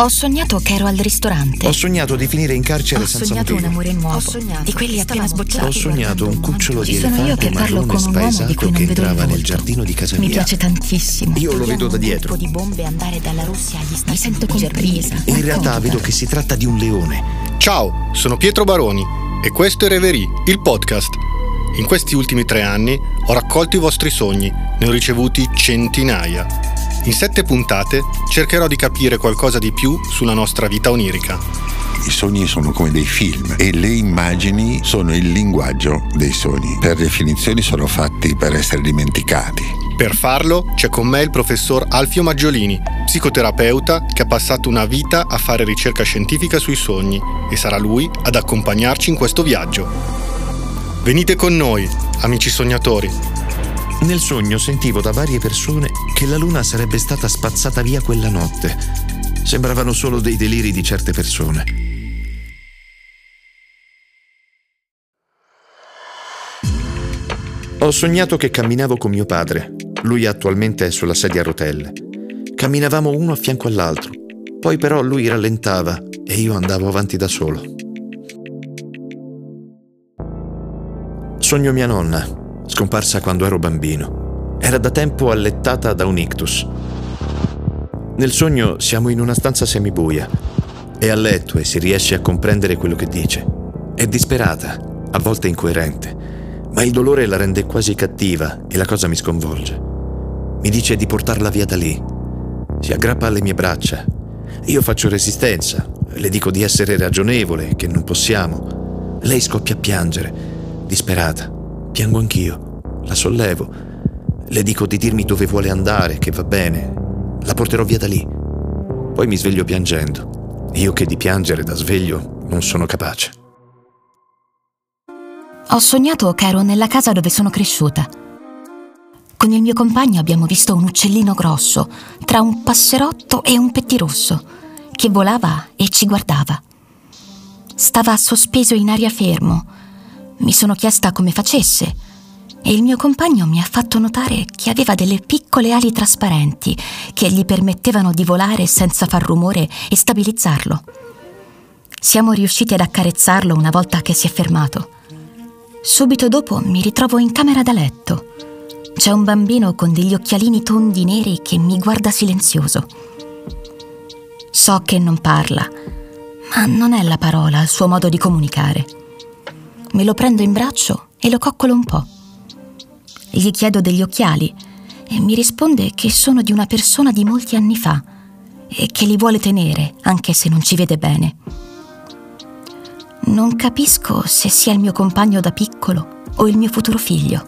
Ho sognato che ero al ristorante. Ho sognato di finire in carcere Ho senza sognato motivo. un amore nuovo. Ho sognato di quelli appena sbocciati. Ho sognato un cucciolo di sono io elefante che parlo marrone con un uomo di spaesato cui non vedo entrava nel giardino di casa Mi mia. piace tantissimo. Io lo vedo da dietro. di bombe andare dalla Russia agli Stati Mi sento compresa. In realtà vedo che si tratta di un leone. Ciao, sono Pietro Baroni e questo è Reverie, il podcast. In questi ultimi tre anni ho raccolto i vostri sogni, ne ho ricevuti centinaia. In sette puntate cercherò di capire qualcosa di più sulla nostra vita onirica. I sogni sono come dei film e le immagini sono il linguaggio dei sogni. Per definizione sono fatti per essere dimenticati. Per farlo c'è con me il professor Alfio Maggiolini, psicoterapeuta che ha passato una vita a fare ricerca scientifica sui sogni e sarà lui ad accompagnarci in questo viaggio. Venite con noi, amici sognatori. Nel sogno sentivo da varie persone che la luna sarebbe stata spazzata via quella notte. Sembravano solo dei deliri di certe persone. Ho sognato che camminavo con mio padre. Lui attualmente è sulla sedia a rotelle. Camminavamo uno a fianco all'altro. Poi però lui rallentava e io andavo avanti da solo. Sogno mia nonna, scomparsa quando ero bambino. Era da tempo allettata da un ictus. Nel sogno siamo in una stanza semibuia. È a letto e si riesce a comprendere quello che dice. È disperata, a volte incoerente, ma il dolore la rende quasi cattiva e la cosa mi sconvolge. Mi dice di portarla via da lì. Si aggrappa alle mie braccia. Io faccio resistenza, le dico di essere ragionevole, che non possiamo. Lei scoppia a piangere, disperata. Piango anch'io. La sollevo. Le dico di dirmi dove vuole andare, che va bene. La porterò via da lì. Poi mi sveglio piangendo. Io che di piangere da sveglio non sono capace. Ho sognato che ero nella casa dove sono cresciuta. Con il mio compagno abbiamo visto un uccellino grosso, tra un passerotto e un pettirosso, che volava e ci guardava. Stava sospeso in aria fermo. Mi sono chiesta come facesse e il mio compagno mi ha fatto notare che aveva delle piccole ali trasparenti che gli permettevano di volare senza far rumore e stabilizzarlo. Siamo riusciti ad accarezzarlo una volta che si è fermato. Subito dopo mi ritrovo in camera da letto. C'è un bambino con degli occhialini tondi neri che mi guarda silenzioso. So che non parla, ma non è la parola il suo modo di comunicare. Me lo prendo in braccio e lo coccolo un po'. Gli chiedo degli occhiali e mi risponde che sono di una persona di molti anni fa e che li vuole tenere anche se non ci vede bene. Non capisco se sia il mio compagno da piccolo o il mio futuro figlio.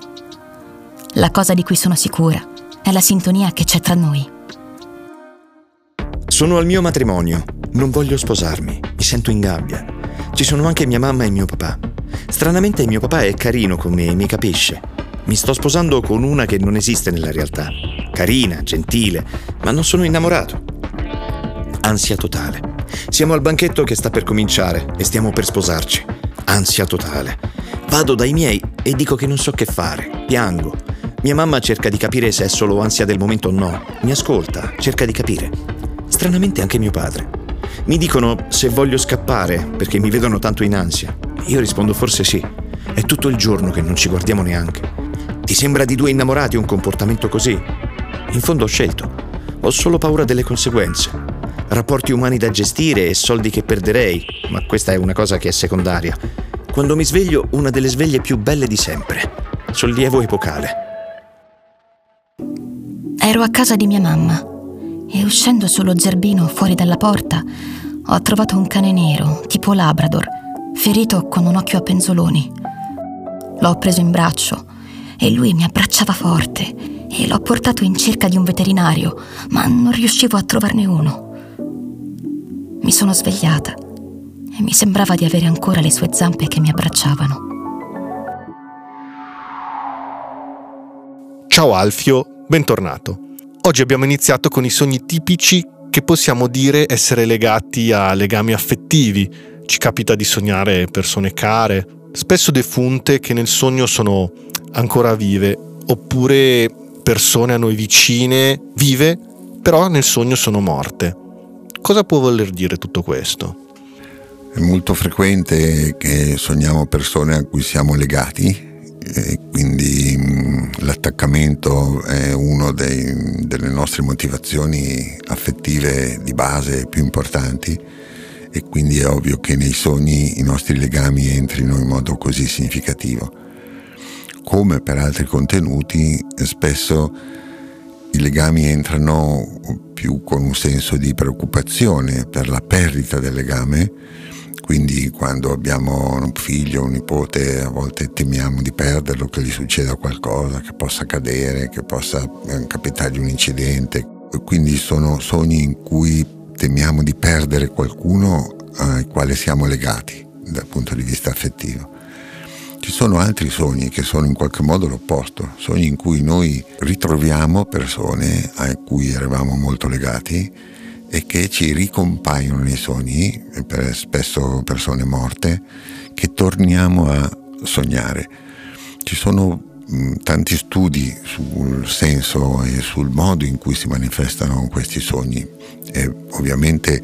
La cosa di cui sono sicura è la sintonia che c'è tra noi. Sono al mio matrimonio. Non voglio sposarmi. Mi sento in gabbia. Ci sono anche mia mamma e mio papà. Stranamente mio papà è carino con me e mi capisce. Mi sto sposando con una che non esiste nella realtà. Carina, gentile, ma non sono innamorato. Ansia totale. Siamo al banchetto che sta per cominciare e stiamo per sposarci. Ansia totale. Vado dai miei e dico che non so che fare. Piango. Mia mamma cerca di capire se è solo ansia del momento o no. Mi ascolta, cerca di capire. Stranamente anche mio padre. Mi dicono se voglio scappare perché mi vedono tanto in ansia. Io rispondo forse sì. È tutto il giorno che non ci guardiamo neanche. Ti sembra di due innamorati un comportamento così? In fondo ho scelto. Ho solo paura delle conseguenze. Rapporti umani da gestire e soldi che perderei, ma questa è una cosa che è secondaria. Quando mi sveglio, una delle sveglie più belle di sempre. Sollievo epocale. Ero a casa di mia mamma e uscendo sullo zerbino fuori dalla porta ho trovato un cane nero, tipo Labrador, ferito con un occhio a penzoloni. L'ho preso in braccio e lui mi abbracciava forte e l'ho portato in cerca di un veterinario, ma non riuscivo a trovarne uno. Mi sono svegliata e mi sembrava di avere ancora le sue zampe che mi abbracciavano. Ciao Alfio, bentornato. Oggi abbiamo iniziato con i sogni tipici che possiamo dire essere legati a legami affettivi. Ci capita di sognare persone care, spesso defunte che nel sogno sono ancora vive, oppure persone a noi vicine, vive, però nel sogno sono morte. Cosa può voler dire tutto questo? È molto frequente che sogniamo persone a cui siamo legati quindi mh, l'attaccamento è una delle nostre motivazioni affettive di base più importanti e quindi è ovvio che nei sogni i nostri legami entrino in modo così significativo. Come per altri contenuti, spesso i legami entrano più con un senso di preoccupazione per la perdita del legame, quindi quando abbiamo un figlio, un nipote, a volte temiamo di perderlo, che gli succeda qualcosa, che possa cadere, che possa eh, capitargli un incidente. Quindi sono sogni in cui temiamo di perdere qualcuno al quale siamo legati dal punto di vista affettivo. Ci sono altri sogni che sono in qualche modo l'opposto, sogni in cui noi ritroviamo persone a cui eravamo molto legati e che ci ricompaiono nei sogni, per spesso persone morte, che torniamo a sognare. Ci sono tanti studi sul senso e sul modo in cui si manifestano questi sogni e ovviamente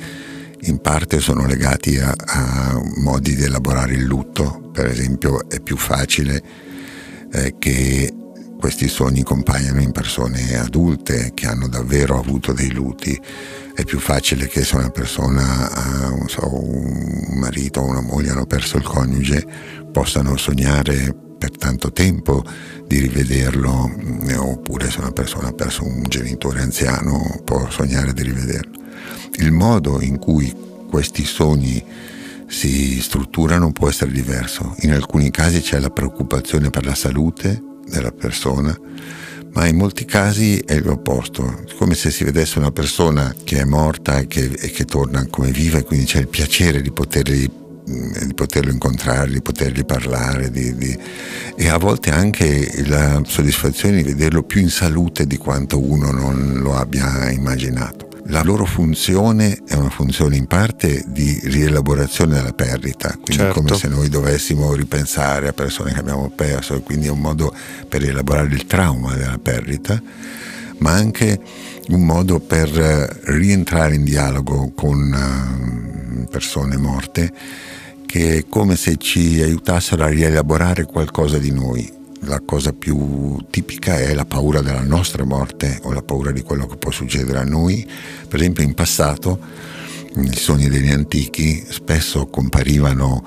in parte sono legati a, a modi di elaborare il lutto, per esempio è più facile eh, che questi sogni compaiano in persone adulte che hanno davvero avuto dei lutti. È più facile che se una persona ha so, un marito o una moglie hanno perso il coniuge possano sognare per tanto tempo di rivederlo, mm, oppure se una persona ha perso un genitore anziano può sognare di rivederlo. Il modo in cui questi sogni si strutturano può essere diverso. In alcuni casi c'è la preoccupazione per la salute della persona, ma in molti casi è l'opposto, come se si vedesse una persona che è morta e che, e che torna come viva e quindi c'è il piacere di poterli di poterlo incontrare, di potergli parlare di, di, e a volte anche la soddisfazione di vederlo più in salute di quanto uno non lo abbia immaginato. La loro funzione è una funzione in parte di rielaborazione della perdita, quindi certo. come se noi dovessimo ripensare a persone che abbiamo perso, quindi è un modo per rielaborare il trauma della perdita, ma anche un modo per rientrare in dialogo con eh, persone morte che è come se ci aiutassero a rielaborare qualcosa di noi. La cosa più tipica è la paura della nostra morte o la paura di quello che può succedere a noi. Per esempio in passato, nei sogni degli antichi, spesso comparivano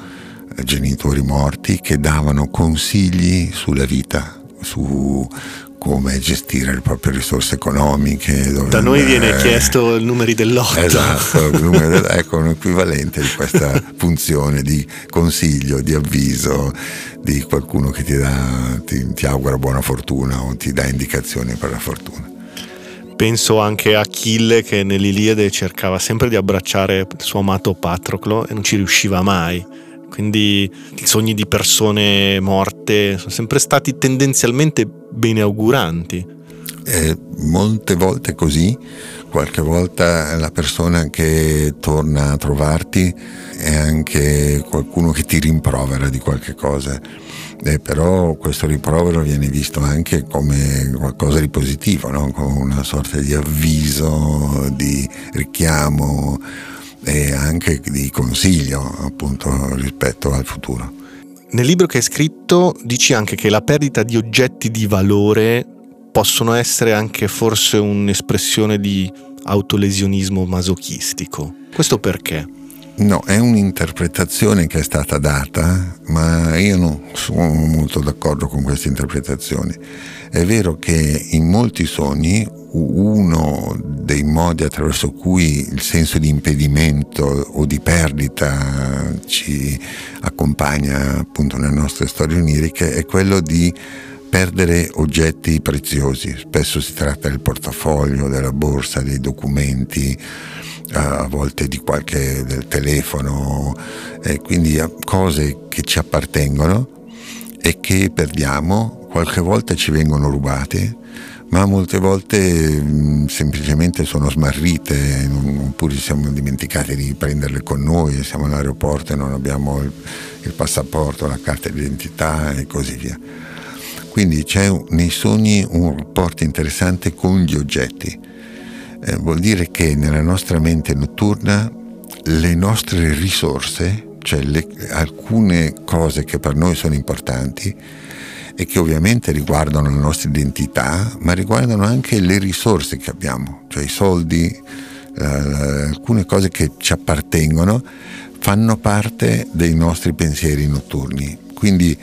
eh, genitori morti che davano consigli sulla vita, su come gestire le proprie risorse economiche. Da noi viene chiesto il numero dell'otto. Esatto, numero ecco un equivalente di questa funzione di consiglio, di avviso, di qualcuno che ti, dà, ti, ti augura buona fortuna o ti dà indicazioni per la fortuna. Penso anche a Achille che nell'Iliade cercava sempre di abbracciare il suo amato Patroclo e non ci riusciva mai quindi i sogni di persone morte sono sempre stati tendenzialmente beneauguranti. Eh, molte volte così, qualche volta la persona che torna a trovarti è anche qualcuno che ti rimprovera di qualche cosa. Eh, però questo rimprovero viene visto anche come qualcosa di positivo, no? come una sorta di avviso, di richiamo e anche di consiglio appunto rispetto al futuro. Nel libro che hai scritto dici anche che la perdita di oggetti di valore possono essere anche forse un'espressione di autolesionismo masochistico. Questo perché? No, è un'interpretazione che è stata data, ma io non sono molto d'accordo con questa interpretazione. È vero che in molti sogni uno dei modi attraverso cui il senso di impedimento o di perdita ci accompagna appunto nelle nostre storie oniriche è quello di perdere oggetti preziosi. Spesso si tratta del portafoglio, della borsa, dei documenti, a volte di qualche del telefono, e quindi cose che ci appartengono e che perdiamo, qualche volta ci vengono rubate, ma molte volte mh, semplicemente sono smarrite, oppure ci siamo dimenticati di prenderle con noi, siamo all'aeroporto e non abbiamo il, il passaporto, la carta d'identità e così via. Quindi c'è nei sogni un rapporto interessante con gli oggetti eh, vuol dire che nella nostra mente notturna le nostre risorse, cioè le, alcune cose che per noi sono importanti e che ovviamente riguardano la nostra identità, ma riguardano anche le risorse che abbiamo, cioè i soldi, eh, alcune cose che ci appartengono, fanno parte dei nostri pensieri notturni. Quindi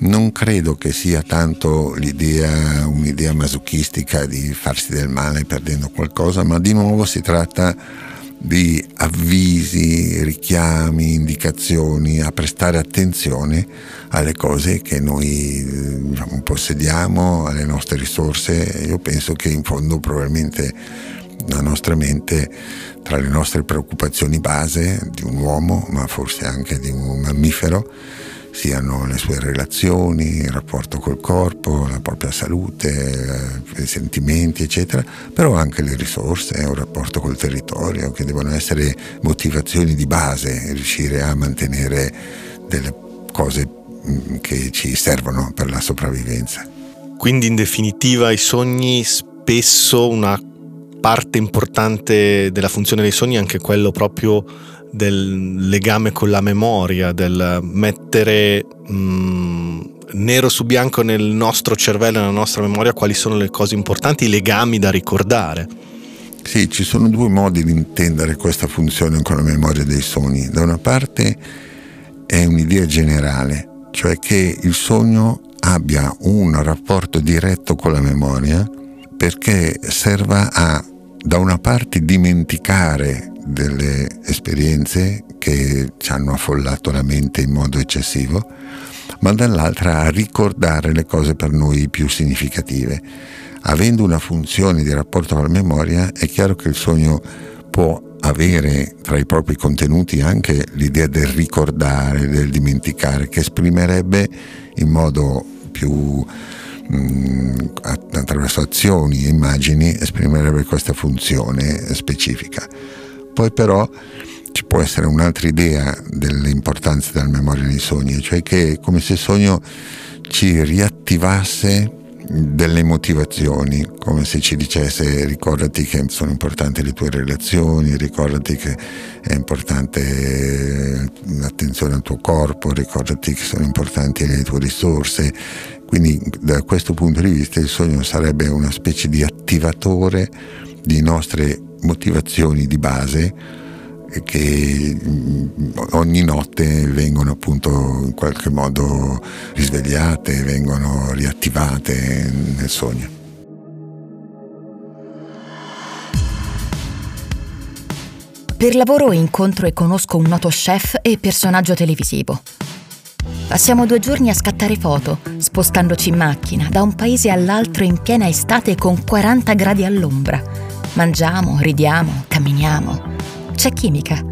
non credo che sia tanto l'idea, un'idea masochistica di farsi del male perdendo qualcosa, ma di nuovo si tratta di avvisi, richiami, indicazioni, a prestare attenzione alle cose che noi diciamo, possediamo, alle nostre risorse. Io penso che in fondo probabilmente la nostra mente, tra le nostre preoccupazioni base di un uomo, ma forse anche di un mammifero, siano le sue relazioni, il rapporto col corpo, la propria salute, eh, i sentimenti, eccetera, però anche le risorse, un rapporto col territorio, che devono essere motivazioni di base, riuscire a mantenere delle cose mm, che ci servono per la sopravvivenza. Quindi in definitiva i sogni spesso una parte importante della funzione dei sogni è anche quello proprio del legame con la memoria, del mettere mh, mm, nero su bianco nel nostro cervello, nella nostra memoria, quali sono le cose importanti, i legami da ricordare. Sì, ci sono due modi di intendere questa funzione con la memoria dei sogni. Da una parte è un'idea generale, cioè che il sogno abbia un rapporto diretto con la memoria perché serva a da una parte dimenticare delle esperienze che ci hanno affollato la mente in modo eccessivo, ma dall'altra a ricordare le cose per noi più significative. Avendo una funzione di rapporto con la memoria, è chiaro che il sogno può avere tra i propri contenuti anche l'idea del ricordare, del dimenticare, che esprimerebbe in modo più attraverso azioni e immagini esprimerebbe questa funzione specifica. Poi però ci può essere un'altra idea dell'importanza della memoria dei sogni, cioè che è come se il sogno ci riattivasse delle motivazioni, come se ci dicesse ricordati che sono importanti le tue relazioni, ricordati che è importante l'attenzione al tuo corpo, ricordati che sono importanti le tue risorse, quindi da questo punto di vista il sogno sarebbe una specie di attivatore di nostre motivazioni di base che mm, ogni notte vengono appunto in qualche modo risvegliate, vengono riattivate nel sogno. Per lavoro incontro e conosco un noto chef e personaggio televisivo. Passiamo due giorni a scattare foto, spostandoci in macchina da un paese all'altro in piena estate con 40 gradi all'ombra. Mangiamo, ridiamo, camminiamo. C'è chimica.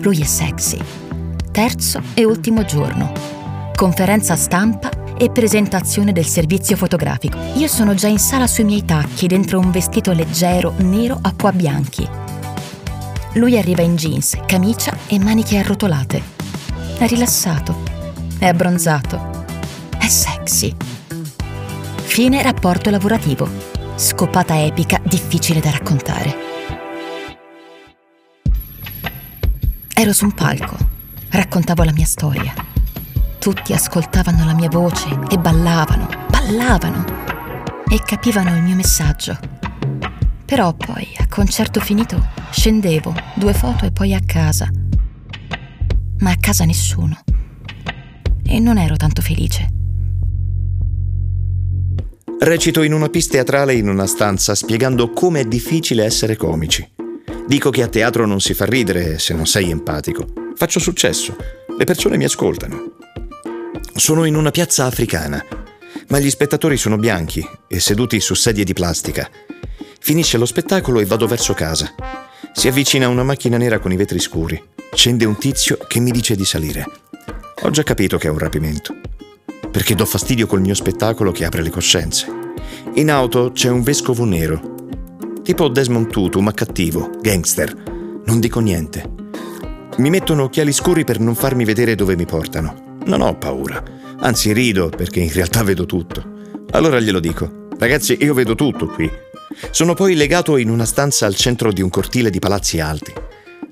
Lui è sexy. Terzo e ultimo giorno. Conferenza stampa e presentazione del servizio fotografico. Io sono già in sala sui miei tacchi dentro un vestito leggero nero a qua bianchi. Lui arriva in jeans, camicia e maniche arrotolate. È rilassato è abbronzato, è sexy. Fine rapporto lavorativo. Scopata epica difficile da raccontare. Ero su un palco, raccontavo la mia storia. Tutti ascoltavano la mia voce e ballavano, ballavano e capivano il mio messaggio. Però poi, a concerto finito, scendevo, due foto e poi a casa. Ma a casa nessuno e non ero tanto felice. Recito in una pista teatrale in una stanza spiegando come è difficile essere comici. Dico che a teatro non si fa ridere se non sei empatico. Faccio successo. Le persone mi ascoltano. Sono in una piazza africana, ma gli spettatori sono bianchi e seduti su sedie di plastica. Finisce lo spettacolo e vado verso casa. Si avvicina una macchina nera con i vetri scuri. Scende un tizio che mi dice di salire. Ho già capito che è un rapimento. Perché do fastidio col mio spettacolo che apre le coscienze. In auto c'è un vescovo nero. Tipo Desmond Tutu, ma cattivo, gangster. Non dico niente. Mi mettono occhiali scuri per non farmi vedere dove mi portano. Non ho paura. Anzi, rido perché in realtà vedo tutto. Allora glielo dico. Ragazzi, io vedo tutto qui. Sono poi legato in una stanza al centro di un cortile di palazzi alti.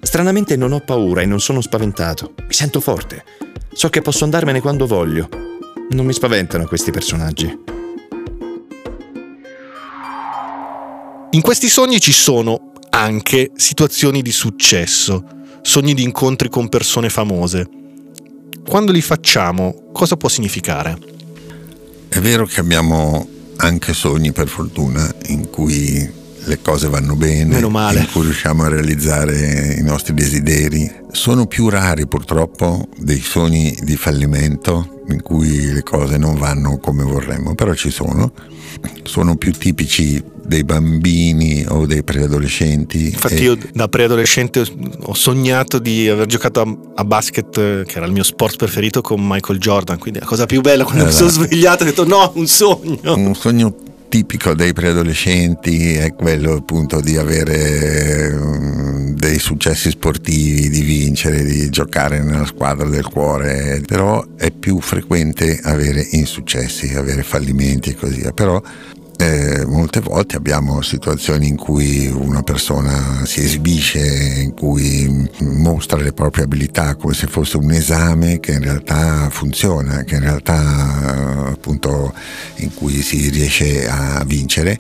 Stranamente non ho paura e non sono spaventato. Mi sento forte. So che posso andarmene quando voglio. Non mi spaventano questi personaggi. In questi sogni ci sono anche situazioni di successo, sogni di incontri con persone famose. Quando li facciamo, cosa può significare? È vero che abbiamo anche sogni, per fortuna, in cui le cose vanno bene, in cui riusciamo a realizzare i nostri desideri. Sono più rari purtroppo dei sogni di fallimento in cui le cose non vanno come vorremmo, però ci sono. Sono più tipici dei bambini o dei preadolescenti. Infatti, e... io da preadolescente ho sognato di aver giocato a, a, basket, che era il mio sport preferito, con Michael Jordan. Quindi la cosa più bella quando esatto. mi sono svegliato ho detto: no, un sogno. Un sogno tipico dei preadolescenti è quello appunto di avere um, dei successi sportivi, di vincere, di giocare nella squadra del cuore, però è più frequente avere insuccessi, avere fallimenti e così via. Però eh, molte volte abbiamo situazioni in cui una persona si esibisce, in cui mostra le proprie abilità come se fosse un esame che in realtà funziona, che in realtà appunto in cui si riesce a vincere.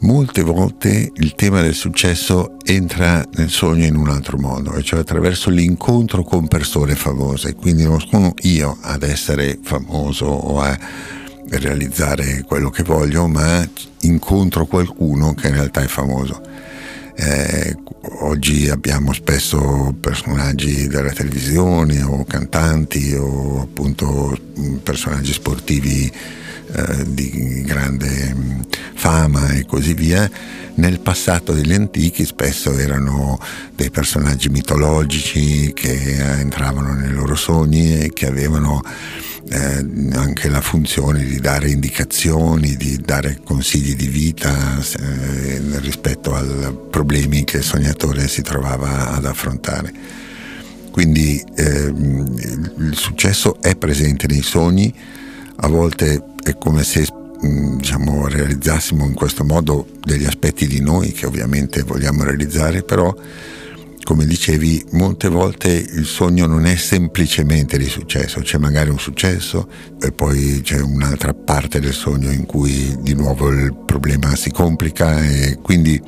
Molte volte il tema del successo entra nel sogno in un altro modo, cioè attraverso l'incontro con persone famose, quindi non sono io ad essere famoso o a realizzare quello che voglio, ma incontro qualcuno che in realtà è famoso. Eh, oggi abbiamo spesso personaggi della televisione o cantanti o appunto personaggi sportivi eh, di grande mm, fama e così via. Nel passato degli antichi spesso erano dei personaggi mitologici che entravano nei loro sogni e che avevano eh, anche la funzione di dare indicazioni, di dare consigli di vita eh, rispetto ai problemi che il sognatore si trovava ad affrontare. Quindi eh, il successo è presente nei sogni, a volte è come se mm, diciamo, realizzassimo in questo modo degli aspetti di noi che ovviamente vogliamo realizzare, però come dicevi, molte volte il sogno non è semplicemente di successo, c'è magari un successo e poi c'è un'altra parte del sogno in cui di nuovo il problema si complica e quindi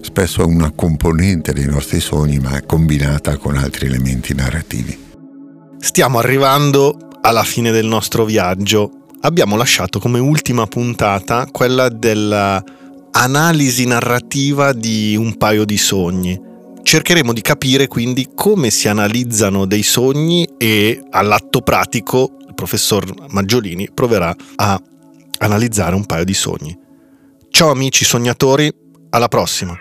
spesso è una componente dei nostri sogni ma combinata con altri elementi narrativi. Stiamo arrivando alla fine del nostro viaggio. Abbiamo lasciato come ultima puntata quella dell'analisi narrativa di un paio di sogni Cercheremo di capire quindi come si analizzano dei sogni e all'atto pratico il professor Maggiolini proverà a analizzare un paio di sogni. Ciao amici sognatori, alla prossima!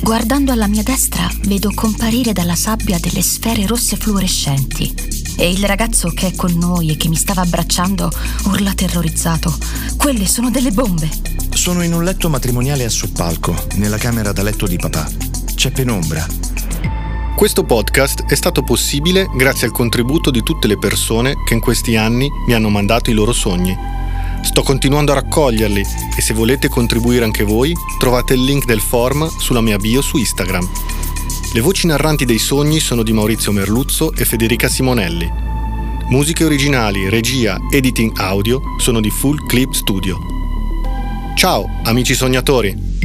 Guardando alla mia destra vedo comparire dalla sabbia delle sfere rosse fluorescenti e il ragazzo che è con noi e che mi stava abbracciando urla terrorizzato. Quelle sono delle bombe. Sono in un letto matrimoniale a soppalco, nella camera da letto di papà c'è penombra. Questo podcast è stato possibile grazie al contributo di tutte le persone che in questi anni mi hanno mandato i loro sogni. Sto continuando a raccoglierli e se volete contribuire anche voi trovate il link del form sulla mia bio su Instagram. Le voci narranti dei sogni sono di Maurizio Merluzzo e Federica Simonelli. Musiche originali, regia, editing audio sono di Full Clip Studio. Ciao amici sognatori!